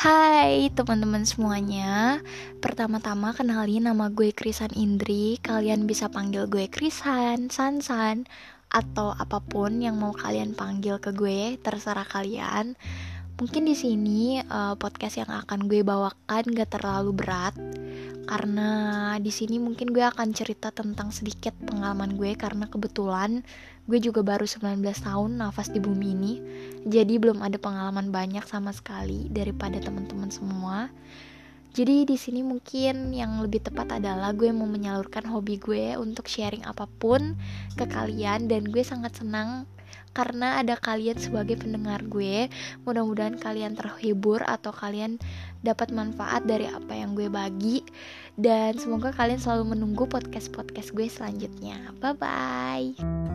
Hai teman-teman semuanya. Pertama-tama kenalin nama gue Krisan Indri. Kalian bisa panggil gue Krisan, Sansan Atau apa pun yang mau kalian panggil ke gue Terserah kalian Mungkin di sini uh, podcast yang akan gue bawakan gak terlalu berat karena di sini mungkin gue akan cerita tentang sedikit pengalaman gue karena kebetulan gue juga baru 19 tahun nafas di bumi ini jadi belum ada pengalaman banyak sama sekali daripada teman-teman semua. Jadi di sini mungkin yang lebih tepat adalah gue mau menyalurkan hobi gue untuk sharing apa pun ke kalian dan gue sangat senang karena ada kalian sebagai pendengar gue. Mudah-mudahan kalian terhibur atau kalian dapat manfaat dari apa yang gue bagi dan semoga kalian selalu menunggu podcast-podcast gue selanjutnya. Bye bye.